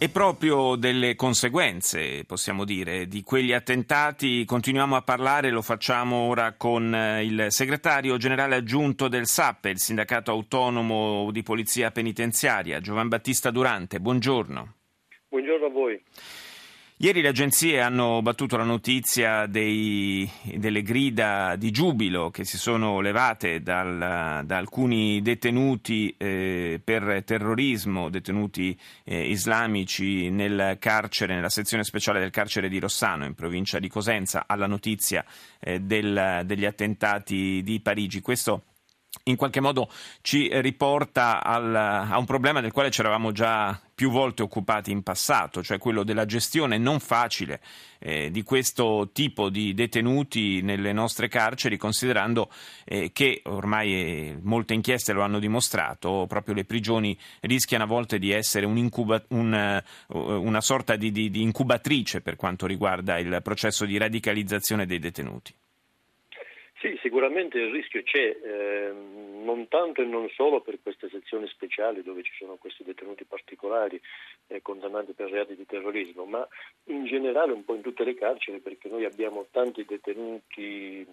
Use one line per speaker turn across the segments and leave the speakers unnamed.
E proprio delle conseguenze, possiamo dire, di quegli attentati continuiamo a parlare, lo facciamo ora con eh, il segretario generale aggiunto del SAPPE, il sindacato autonomo di polizia penitenziaria, Giovan Battista Durante. Buongiorno.
Buongiorno a voi.
Ieri le agenzie hanno battuto la notizia dei, delle grida di giubilo che si sono levate dal, da alcuni detenuti eh, per terrorismo, detenuti eh, islamici nel carcere, nella sezione speciale del carcere di Rossano in provincia di Cosenza alla notizia eh, del, degli attentati di Parigi. Questo in qualche modo ci riporta al, a un problema del quale ci eravamo già più volte occupati in passato, cioè quello della gestione non facile eh, di questo tipo di detenuti nelle nostre carceri, considerando eh, che ormai eh, molte inchieste lo hanno dimostrato, proprio le prigioni rischiano a volte di essere un incuba, un, una sorta di, di, di incubatrice per quanto riguarda il processo di radicalizzazione dei detenuti.
Sì, sicuramente il rischio c'è, eh, non tanto e non solo per queste sezioni speciali dove ci sono questi detenuti particolari eh, condannati per reati di terrorismo, ma in generale un po' in tutte le carceri perché noi abbiamo tanti detenuti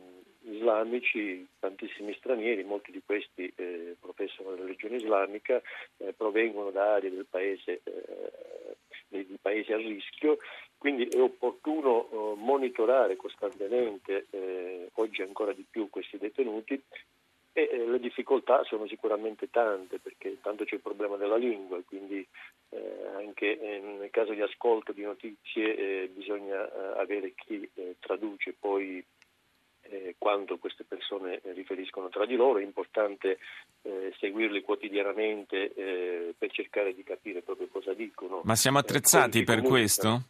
islamici, tantissimi stranieri, molti di questi eh, professano la religione islamica, eh, provengono da aree del paese, eh, dei paesi a rischio quindi è opportuno eh, monitorare costantemente, eh, oggi ancora di più, questi detenuti e eh, le difficoltà sono sicuramente tante perché intanto c'è il problema della lingua, quindi eh, anche eh, nel caso di ascolto di notizie eh, bisogna eh, avere chi eh, traduce poi quando queste persone riferiscono tra di loro, è importante seguirli quotidianamente per cercare di capire proprio cosa dicono.
Ma siamo attrezzati per questo?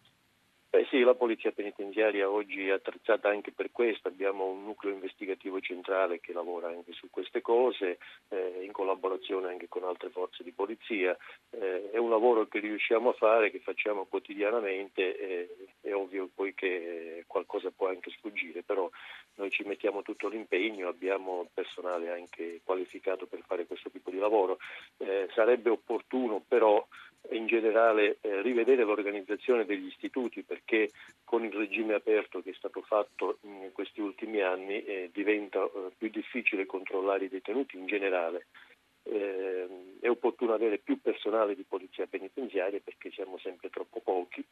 Beh sì, la Polizia Penitenziaria oggi è attrezzata anche per questo, abbiamo un nucleo investigativo centrale che lavora anche su queste cose, eh, in collaborazione anche con altre forze di polizia. Eh, è un lavoro che riusciamo a fare, che facciamo quotidianamente, eh, è ovvio poi che qualcosa può anche sfuggire, però noi ci mettiamo tutto l'impegno, abbiamo personale anche qualificato per fare questo tipo di lavoro. Eh, sarebbe opportuno però in generale eh, rivedere l'organizzazione degli istituti perché con il regime aperto che è stato fatto in questi ultimi anni eh, diventa eh, più difficile controllare i detenuti in generale. Eh, è opportuno avere più personale di polizia penitenziaria perché siamo sempre troppo pochi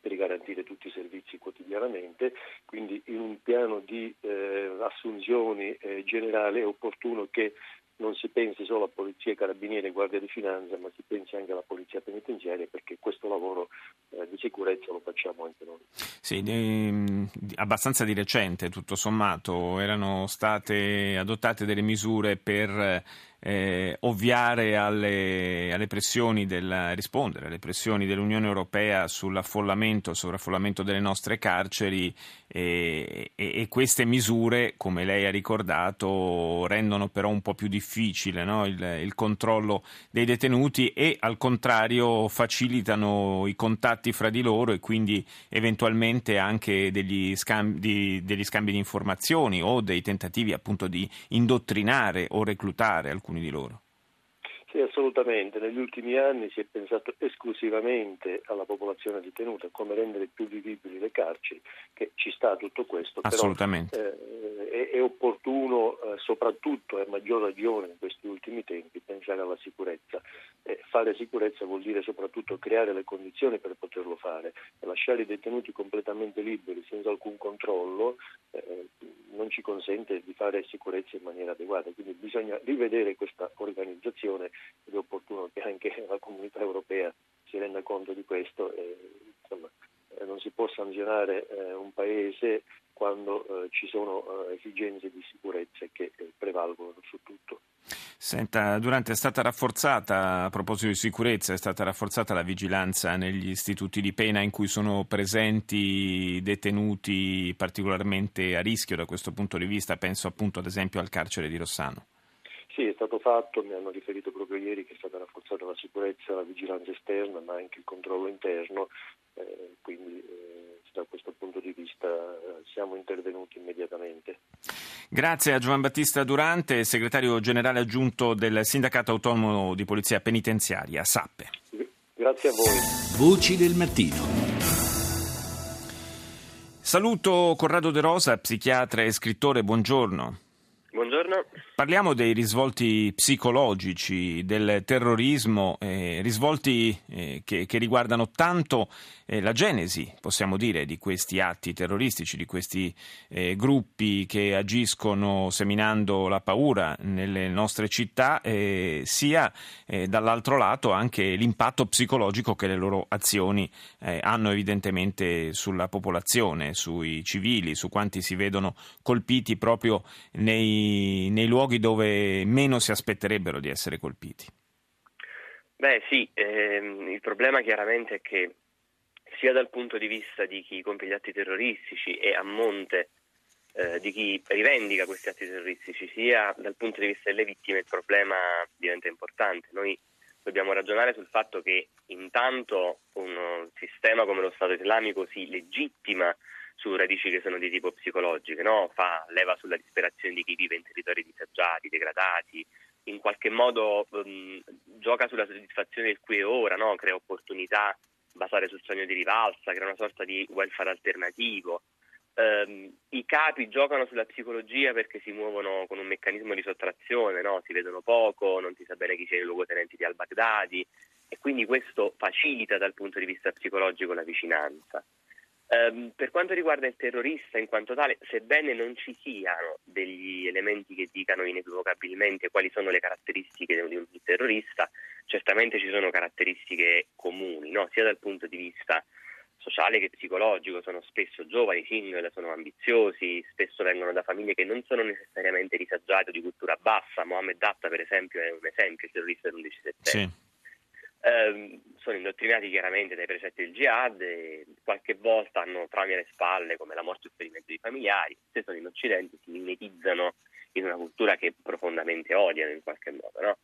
per garantire tutti i servizi quotidianamente, quindi in un piano di eh, assunzioni eh, generale è opportuno che non si pensi solo a polizia, carabinieri e guardia di finanza, ma si pensi anche alla polizia penitenziaria perché questo lavoro eh, di sicurezza lo facciamo anche noi.
Sì, di, abbastanza di recente, tutto sommato, erano state adottate delle misure per eh, ovviare alle, alle, pressioni del, rispondere alle pressioni dell'Unione Europea sull'affollamento, sovraffollamento delle nostre carceri e, e, e, queste misure, come lei ha ricordato, rendono però un po' più difficile no? il, il, controllo dei detenuti e al contrario facilitano i contatti fra di loro e quindi eventualmente anche degli scambi, degli scambi di informazioni o dei tentativi appunto di indottrinare o reclutare alcuni alcuni di loro.
Assolutamente. Negli ultimi anni si è pensato esclusivamente alla popolazione detenuta, come rendere più vivibili le carceri, che ci sta tutto questo.
Assolutamente.
Però, eh, è, è, opportuno, eh, soprattutto e a maggior ragione in questi ultimi tempi, pensare alla sicurezza. Eh, fare sicurezza vuol dire soprattutto creare le condizioni per poterlo fare. Lasciare i detenuti completamente liberi, senza alcun controllo, eh, non ci consente di fare sicurezza in maniera adeguata. Quindi bisogna rivedere questa organizzazione ed è opportuno che anche la comunità europea si renda conto di questo. E, insomma, eh, non si può sanzionare eh, un paese quando eh, ci sono eh, esigenze di sicurezza che eh, prevalgono su tutto.
Senta, Durante è stata rafforzata, a proposito di sicurezza, è stata rafforzata la vigilanza negli istituti di pena in cui sono presenti detenuti particolarmente a rischio da questo punto di vista, penso appunto ad esempio al carcere di Rossano.
Sì, è stato fatto, mi hanno riferito proprio ieri che è stata rafforzata la sicurezza, la vigilanza esterna, ma anche il controllo interno, eh, quindi eh, da questo punto di vista eh, siamo intervenuti immediatamente.
Grazie a Giovan Battista Durante, segretario generale aggiunto del Sindacato Autonomo di Polizia Penitenziaria, SAPPE.
Grazie a voi.
Voci del mattino.
Saluto Corrado De Rosa, psichiatra e scrittore, buongiorno.
Buongiorno.
Parliamo dei risvolti psicologici del terrorismo, eh, risvolti eh, che, che, riguardano tanto eh, la genesi, possiamo dire, di questi atti terroristici, di questi eh, gruppi che agiscono seminando la paura nelle nostre città, eh, sia eh, dall'altro lato anche l'impatto psicologico che le loro azioni hanno evidentemente sulla popolazione, sui civili, su quanti si vedono colpiti proprio nei, nei luoghi dove meno si aspetterebbero di essere colpiti.
Beh sì, ehm, il problema chiaramente è che sia dal punto di vista di chi compie gli atti terroristici e a monte eh, di chi rivendica questi atti terroristici, sia dal punto di vista delle vittime il problema diventa importante. Noi dobbiamo ragionare sul fatto che intanto un sistema come lo Stato islamico si legittima su radici che sono di tipo psicologico, no? fa leva sulla disperazione di chi vive in territori disagiati, degradati, in qualche modo um, gioca sulla soddisfazione del qui e ora, no? crea opportunità basate sul sogno di rivalsa, crea una sorta di welfare alternativo. Um, I capi giocano sulla psicologia perché si muovono con un meccanismo di sottrazione, no? si vedono poco, non si sa bene chi sia il luogotenente di al-Baghdadi e quindi questo facilita dal punto di vista psicologico la vicinanza. Um, per quanto riguarda il terrorista in quanto tale, sebbene non ci siano degli elementi che dicano inequivocabilmente quali sono le caratteristiche di un terrorista, certamente ci sono caratteristiche comuni, no? sia dal punto di vista sociale che psicologico, sono spesso giovani, single, sono ambiziosi, spesso vengono da famiglie che non sono necessariamente disagiate o di cultura bassa. Mohamed Datta, per esempio, è un esempio, il terrorista dell'11 settembre. Sì eh, sono indottrinati chiaramente dai precetti del jihad e qualche volta hanno traumi alle spalle come la morte o ferimento dei familiari, se sono in Occidente si mimetizzano in una cultura che profondamente odiano in qualche modo. No?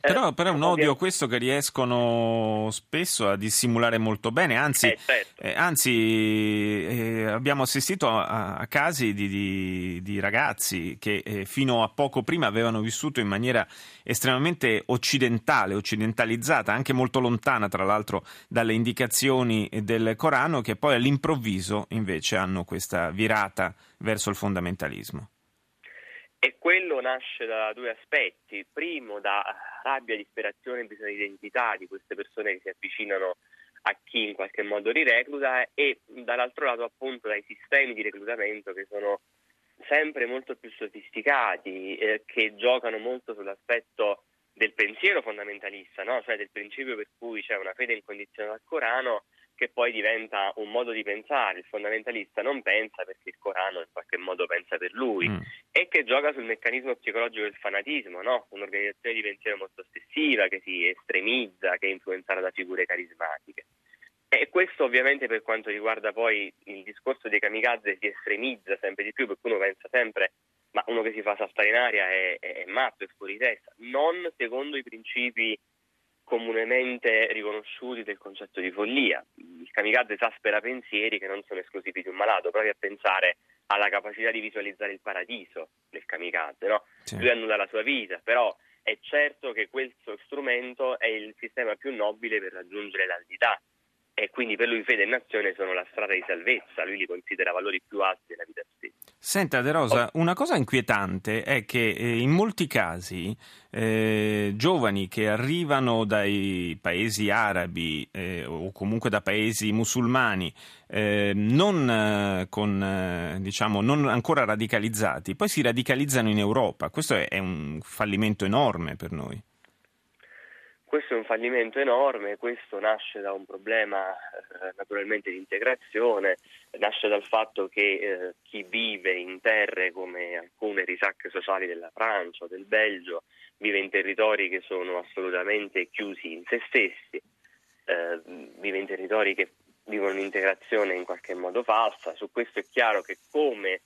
Però, però, è un odio questo che riescono spesso a dissimulare molto bene, anzi,
eh, certo.
eh, anzi eh, abbiamo assistito a, a casi di, di, di, ragazzi che eh, fino a poco prima avevano vissuto in maniera estremamente occidentale, occidentalizzata, anche molto lontana tra l'altro dalle indicazioni del Corano, che poi all'improvviso invece hanno questa virata verso il fondamentalismo.
E quello nasce da due aspetti. Primo, da rabbia, disperazione e bisogno di identità di queste persone che si avvicinano a chi in qualche modo li recluta e dall'altro lato appunto dai sistemi di reclutamento che sono sempre molto più sofisticati, eh, che giocano molto sull'aspetto del pensiero fondamentalista, no? cioè del principio per cui c'è una fede incondizionata al Corano che poi diventa un modo di pensare. Il fondamentalista non pensa perché il Corano in qualche modo pensa per lui mm. e che gioca sul meccanismo psicologico del fanatismo, no? un'organizzazione di pensiero molto ossessiva che si estremizza, che è influenzata da figure carismatiche. E questo ovviamente per quanto riguarda poi il discorso dei kamikaze si estremizza sempre di più perché uno pensa sempre ma uno che si fa saltare in aria è, è, è matto, è fuori testa, non secondo i principi comunemente riconosciuti del concetto di follia. Il kamikaze esaspera pensieri che non sono esclusivi di un malato, provi a pensare alla capacità di visualizzare il paradiso del kamikaze, no? Sì. Lui annulla la sua vita, però è certo che questo strumento è il sistema più nobile per raggiungere l'aldità e quindi per lui fede e nazione sono la strada di salvezza, lui li considera valori più alti della vita stessa.
Senta De Rosa, una cosa inquietante è che eh, in molti casi eh, giovani che arrivano dai paesi arabi eh, o comunque da paesi musulmani eh, non, eh, con, eh, diciamo, non ancora radicalizzati, poi si radicalizzano in Europa. Questo è, è un fallimento enorme per noi.
Questo è un fallimento enorme, questo nasce da un problema eh, naturalmente di integrazione nasce dal fatto che eh, chi vive in terre come alcune risacche sociali della Francia o del Belgio vive in territori che sono assolutamente chiusi in se stessi, eh, vive in territori che vivono un'integrazione in qualche modo falsa. Su questo è chiaro che come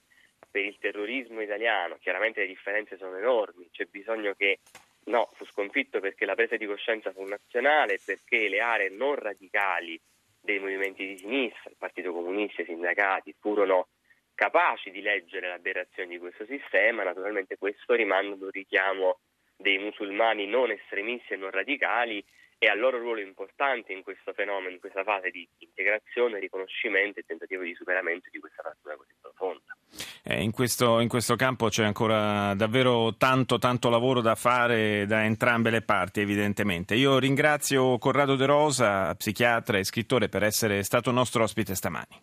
per il terrorismo italiano, chiaramente le differenze sono enormi, c'è bisogno che no, fu sconfitto perché la presa di coscienza fu nazionale, perché le aree non radicali dei movimenti di sinistra, il Partito Comunista, i sindacati, furono capaci di leggere l'aberrazione di questo sistema, naturalmente questo rimanda un richiamo dei musulmani non estremisti e non radicali e al loro ruolo importante in questo fenomeno, in questa fase di integrazione, riconoscimento e tentativo di superamento di questa frattura così profonda.
Eh, in, questo, in, questo, campo c'è ancora davvero tanto, tanto lavoro da fare da entrambe le parti, evidentemente. Io ringrazio Corrado De Rosa, psichiatra e scrittore, per essere stato nostro ospite stamani.